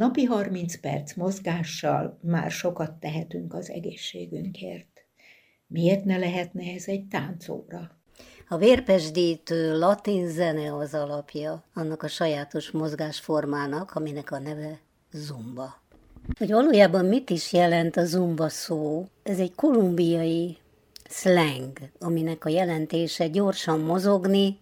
Napi 30 perc mozgással már sokat tehetünk az egészségünkért. Miért ne lehetne ez egy táncóra? A vérpesdítő latin zene az alapja annak a sajátos mozgásformának, aminek a neve zumba. Hogy valójában mit is jelent a zumba szó? Ez egy kolumbiai slang, aminek a jelentése gyorsan mozogni,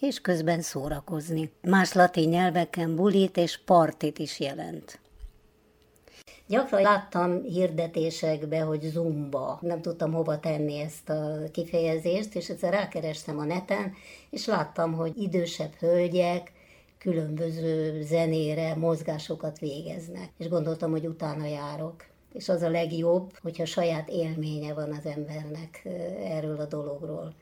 és közben szórakozni. Más latin nyelveken bulit és partit is jelent. Gyakran láttam hirdetésekbe, hogy zumba. Nem tudtam hova tenni ezt a kifejezést, és egyszer rákerestem a neten, és láttam, hogy idősebb hölgyek különböző zenére mozgásokat végeznek. És gondoltam, hogy utána járok. És az a legjobb, hogyha saját élménye van az embernek erről a dologról.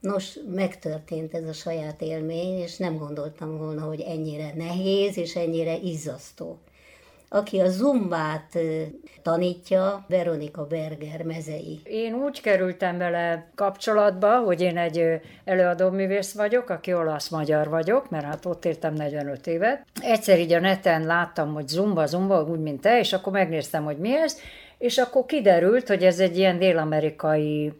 Nos, megtörtént ez a saját élmény, és nem gondoltam volna, hogy ennyire nehéz és ennyire izzasztó. Aki a zumbát tanítja, Veronika Berger mezei. Én úgy kerültem vele kapcsolatba, hogy én egy előadóművész vagyok, aki olasz-magyar vagyok, mert hát ott éltem 45 évet. Egyszer így a neten láttam, hogy zumba, zumba, úgy, mint te, és akkor megnéztem, hogy mi ez, és akkor kiderült, hogy ez egy ilyen dél-amerikai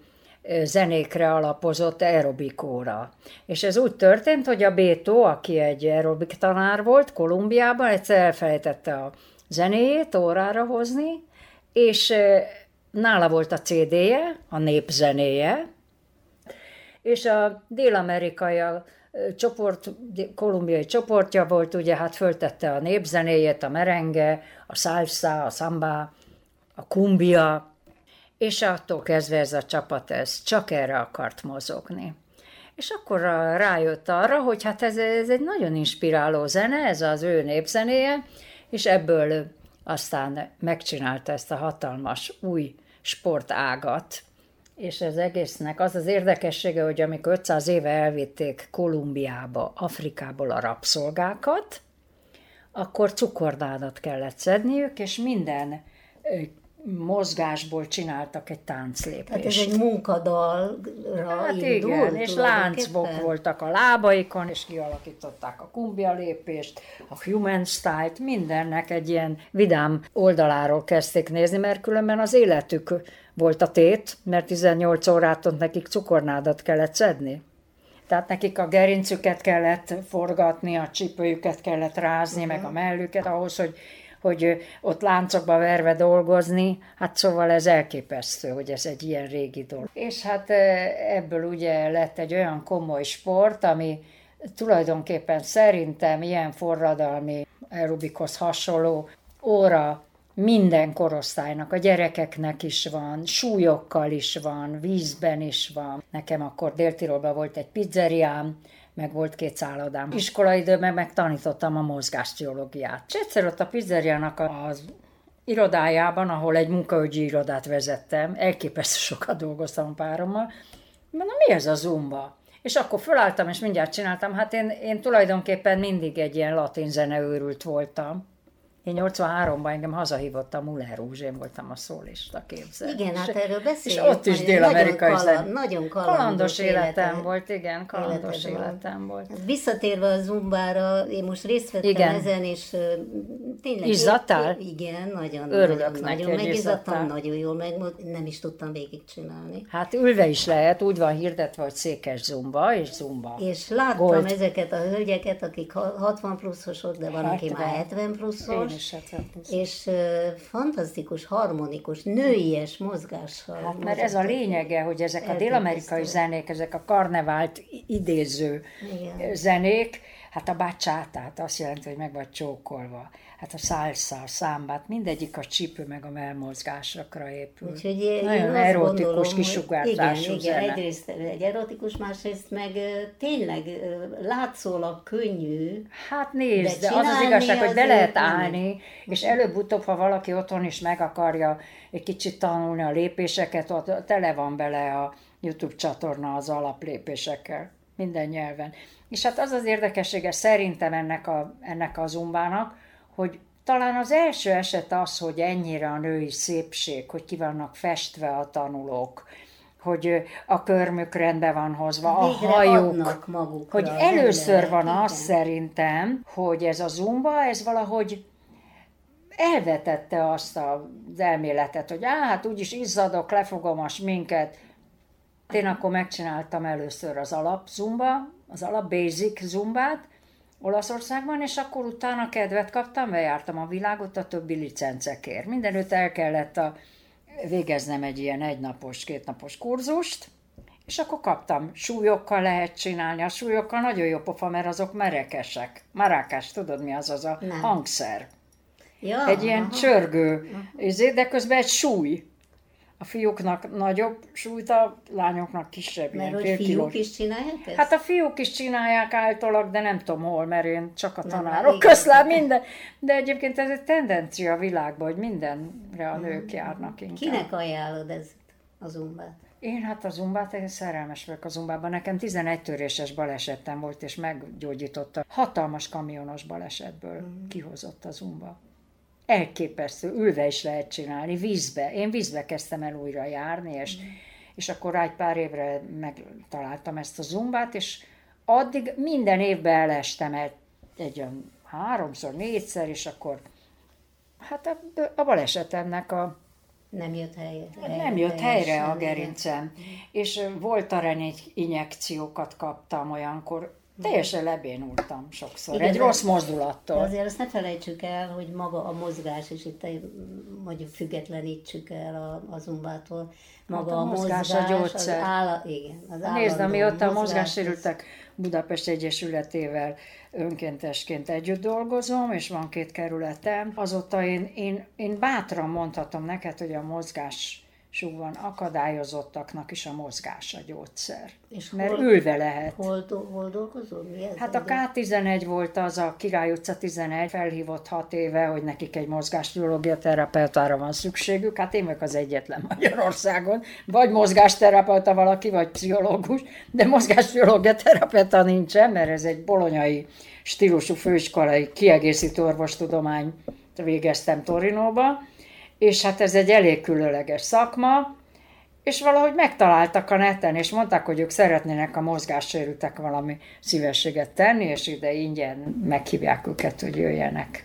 zenékre alapozott aerobikóra. És ez úgy történt, hogy a Bétó, aki egy aerobik tanár volt Kolumbiában, egyszer elfelejtette a zenéjét órára hozni, és nála volt a CD-je, a népzenéje, és a dél-amerikai csoport, kolumbiai csoportja volt, ugye hát föltette a népzenéjét, a merenge, a salsa, a samba, a kumbia, és attól kezdve ez a csapat ez csak erre akart mozogni. És akkor rájött arra, hogy hát ez, ez egy nagyon inspiráló zene, ez az ő népzenéje, és ebből aztán megcsinálta ezt a hatalmas új sportágat, és ez egésznek az az érdekessége, hogy amikor 500 éve elvitték Kolumbiába, Afrikából a rabszolgákat, akkor cukornádat kellett szedniük, és minden mozgásból csináltak egy tánclépést. Tehát ez egy munkadalra hát indult, igen, és láncbok voltak a lábaikon, és kialakították a kumbia lépést, a human style-t, mindennek egy ilyen vidám oldaláról kezdték nézni, mert különben az életük volt a tét, mert 18 órát ott nekik cukornádat kellett szedni. Tehát nekik a gerincüket kellett forgatni, a csípőjüket kellett rázni, uh-huh. meg a mellüket ahhoz, hogy hogy ott láncokba verve dolgozni, hát szóval ez elképesztő, hogy ez egy ilyen régi dolog. És hát ebből ugye lett egy olyan komoly sport, ami tulajdonképpen szerintem ilyen forradalmi aerobikhoz hasonló óra minden korosztálynak, a gyerekeknek is van, súlyokkal is van, vízben is van. Nekem akkor Déltirolban volt egy pizzeriám, meg volt két szállodám. Iskolaidőben meg tanítottam a mozgásteológiát. És egyszer ott a pizzeriának az irodájában, ahol egy munkaügyi irodát vezettem, elképesztő sokat dolgoztam a párommal, mondom, mi ez a zumba? És akkor fölálltam, és mindjárt csináltam. Hát én, én tulajdonképpen mindig egy ilyen latin zeneőrült voltam. Én 83-ban engem hazahívott a Muller Rúzs, én voltam a szólista képzel. Igen, hát erről beszélünk. És ott is dél-amerikai nagyon, kaland, nagyon kalandos, kalandos életem élete, volt, igen, kalandos életem volt. Hát visszatérve a zumbára, én most részt vettem igen. ezen, és tényleg... Izzattál? Igen, nagyon, Örülök nagyon, nagyon megizadtam, nagyon jól meg, nem is tudtam végigcsinálni. Hát ülve is lehet, úgy van hirdetve, hogy székes zumba és zumba. És láttam Gold. ezeket a hölgyeket, akik 60 pluszosok, de van, 70. aki már 70 pluszos, is 70 plusz. És uh, fantasztikus, harmonikus, nőies mozgással. Hát mert ez a lényege, hogy ezek a dél-amerikai zenék, ezek a karnevált idéző Igen. zenék, hát a bácsátát azt jelenti, hogy meg vagy csókolva hát a szálsza, a számbát, mindegyik a csípő meg a melmozgásokra épül. Úgyhogy én Nagyon erotikus gondolom, kisugárzású igen, igen, egyrészt egy erotikus, másrészt meg tényleg látszólag könnyű. Hát nézd, de az az igazság, hogy be lehet állni, és előbb-utóbb, ha valaki otthon is meg akarja egy kicsit tanulni a lépéseket, ott tele van bele a YouTube csatorna az alaplépésekkel minden nyelven. És hát az az érdekessége szerintem ennek a, ennek a zumbának, hogy talán az első eset az, hogy ennyire a női szépség, hogy ki vannak festve a tanulók, hogy a körmük rendbe van hozva, a hajuk, magukra, hogy először van az igen. szerintem, hogy ez a zumba, ez valahogy elvetette azt az elméletet, hogy á, hát úgyis izzadok, lefogom a sminket. Én akkor megcsináltam először az alapzumba, az alap basic zumbát Olaszországban, és akkor utána kedvet kaptam, bejártam a világot a többi licencekért. Mindenütt el kellett a, végeznem egy ilyen egynapos, kétnapos kurzust, és akkor kaptam, súlyokkal lehet csinálni. A súlyokkal nagyon jó pofa, mert azok merekesek. Marákás, tudod mi az az a Nem. hangszer? Ja, egy ilyen aha. csörgő, aha. de közben egy súly. A fiúknak nagyobb súlyt, a lányoknak kisebb. Mert hogy fiúk kilós. is csinálják ezt? Hát a fiúk is csinálják általában, de nem tudom hol, mert én csak a tanárok közlám minden. De egyébként ez egy tendencia a világban, hogy mindenre a nők járnak inkább. Kinek ajánlod ez a zumbát? Én hát a zumbát, én szerelmes vagyok a zumbában. Nekem 11 töréses balesetem volt, és meggyógyította. Hatalmas kamionos balesetből mm. kihozott a zumba. Elképesztő, ülve is lehet csinálni, vízbe. Én vízbe kezdtem el újra járni, és, mm. és akkor egy pár évre megtaláltam ezt a zumbát, és addig minden évben elestem egy, egy olyan háromszor, négyszer, és akkor hát a, a balesetemnek a nem jött helyre. Nem jött helyre a gerincem. És volt egy injekciókat kaptam olyankor, Teljesen lebénultam sokszor, Igen, egy rossz mozdulattól. De azért azt ne felejtsük el, hogy maga a mozgás, és itt mondjuk függetlenítsük el a, a zumbától, maga hát a, a mozgás, mozgás a gyógyszer. Az áll, igen, az Nézd, amióta a mozgássérültek Budapest Egyesületével önkéntesként együtt dolgozom, és van két kerületem, azóta én, én, én bátran mondhatom neked, hogy a mozgás van akadályozottaknak is a mozgás a gyógyszer. És mert hol, ülve lehet. Hol, hol dolgozol? Mi ez hát a K11 volt az, a Király utca 11, felhívott hat éve, hogy nekik egy mozgásbiológia terapeutára van szükségük. Hát én vagyok az egyetlen Magyarországon. Vagy mozgásterapeuta valaki, vagy pszichológus, de mozgásbiológia terapeuta nincsen, mert ez egy bolonyai stílusú főiskolai kiegészítő orvostudomány végeztem Torinóba és hát ez egy elég különleges szakma, és valahogy megtaláltak a neten, és mondták, hogy ők szeretnének a mozgássérültek valami szívességet tenni, és ide ingyen meghívják őket, hogy jöjjenek.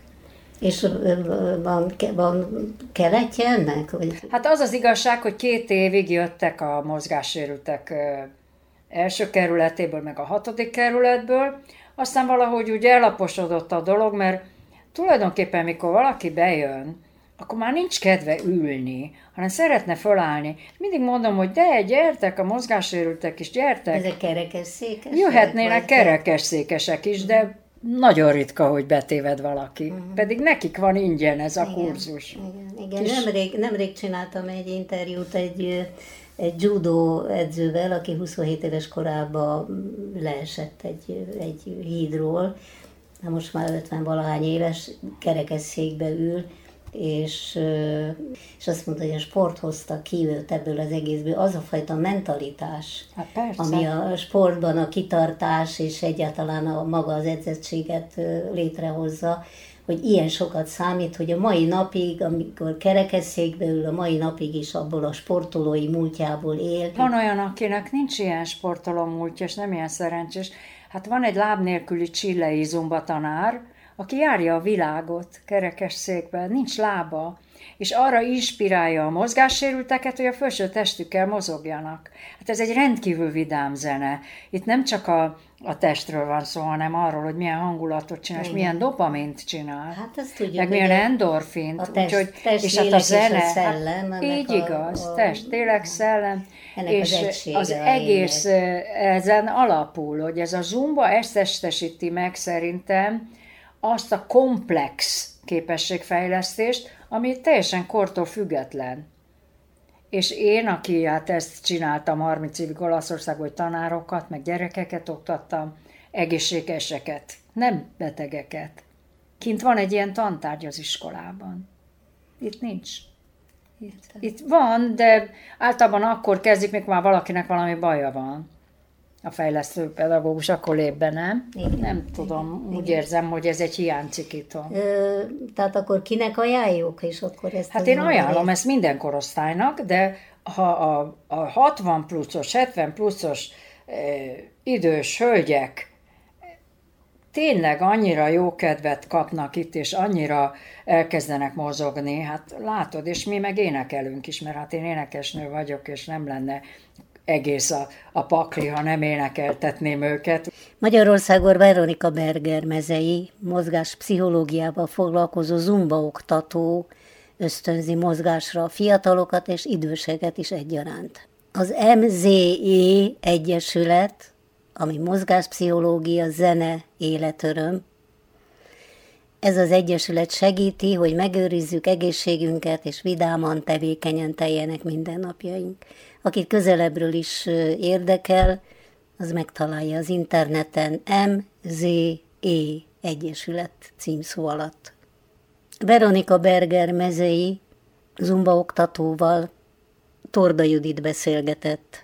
És van, van keletje ennek? Vagy? Hát az az igazság, hogy két évig jöttek a mozgássérültek első kerületéből, meg a hatodik kerületből, aztán valahogy úgy elaposodott a dolog, mert tulajdonképpen mikor valaki bejön, akkor már nincs kedve ülni, hanem szeretne fölállni. Mindig mondom, hogy de, gyertek, a mozgássérültek is, gyertek. Ezek kerekesszékesek? Jöhetnének kerekesszékesek is, de nagyon ritka, hogy betéved valaki. Uh-huh. Pedig nekik van ingyen ez a igen, kurzus. Igen, igen. Kis... Nemrég, nemrég csináltam egy interjút egy, egy judo edzővel, aki 27 éves korában leesett egy, egy hídról, most már 50 valahány éves, kerekesszékbe ül, és, és azt mondta, hogy a sport hozta ki őt ebből az egészből, az a fajta mentalitás, hát persze. ami a sportban a kitartás és egyáltalán a maga az edzettséget létrehozza, hogy ilyen sokat számít, hogy a mai napig, amikor kerekesszékbe ül, a mai napig is abból a sportolói múltjából él. Van olyan, akinek nincs ilyen sportoló múltja, és nem ilyen szerencsés. Hát van egy láb nélküli csillei zumba tanár, aki járja a világot kerekesszékben, nincs lába, és arra inspirálja a mozgássérülteket, hogy a felső testükkel mozogjanak. Hát ez egy rendkívül vidám zene. Itt nem csak a, a testről van szó, hanem arról, hogy milyen hangulatot csinál, és milyen dopamint csinál. Hát ezt tudjuk. Meg milyen endorfint. A test, úgyhogy, test és hát a zene. És a szellem, hát, így a, igaz, a, test, tényleg szellem. És az, az egész ezen alapul, hogy ez a zumba ezt testesíti meg szerintem, azt a komplex képességfejlesztést, ami teljesen kortól független. És én, aki hát ezt csináltam 30 évig Olaszországban, hogy tanárokat, meg gyerekeket oktattam, egészségeseket, nem betegeket. Kint van egy ilyen tantárgy az iskolában. Itt nincs. Itt, itt van, de általában akkor kezdik, mikor már valakinek valami baja van a fejlesztő pedagógus akkor lép be, nem? Igen. Nem tudom, igen. úgy érzem, hogy ez egy hiánycikító. Tehát akkor kinek ajánljuk, és akkor ezt... Hát én ajánlom ezt minden korosztálynak, de ha a, a 60 pluszos, 70 pluszos e, idős hölgyek tényleg annyira jó kedvet kapnak itt, és annyira elkezdenek mozogni, hát látod, és mi meg énekelünk is, mert hát én énekesnő vagyok, és nem lenne egész a, a pakli, ha nem énekeltetném őket. Magyarországon Veronika Berger mezei, mozgás pszichológiával foglalkozó zumba oktató, ösztönzi mozgásra a fiatalokat és időseket is egyaránt. Az MZE Egyesület, ami mozgáspszichológia, zene, életöröm, ez az egyesület segíti, hogy megőrizzük egészségünket, és vidáman, tevékenyen teljenek mindennapjaink. Akit közelebbről is érdekel, az megtalálja az interneten MZE Egyesület címszó alatt. Veronika Berger mezei zumba oktatóval Torda Judit beszélgetett.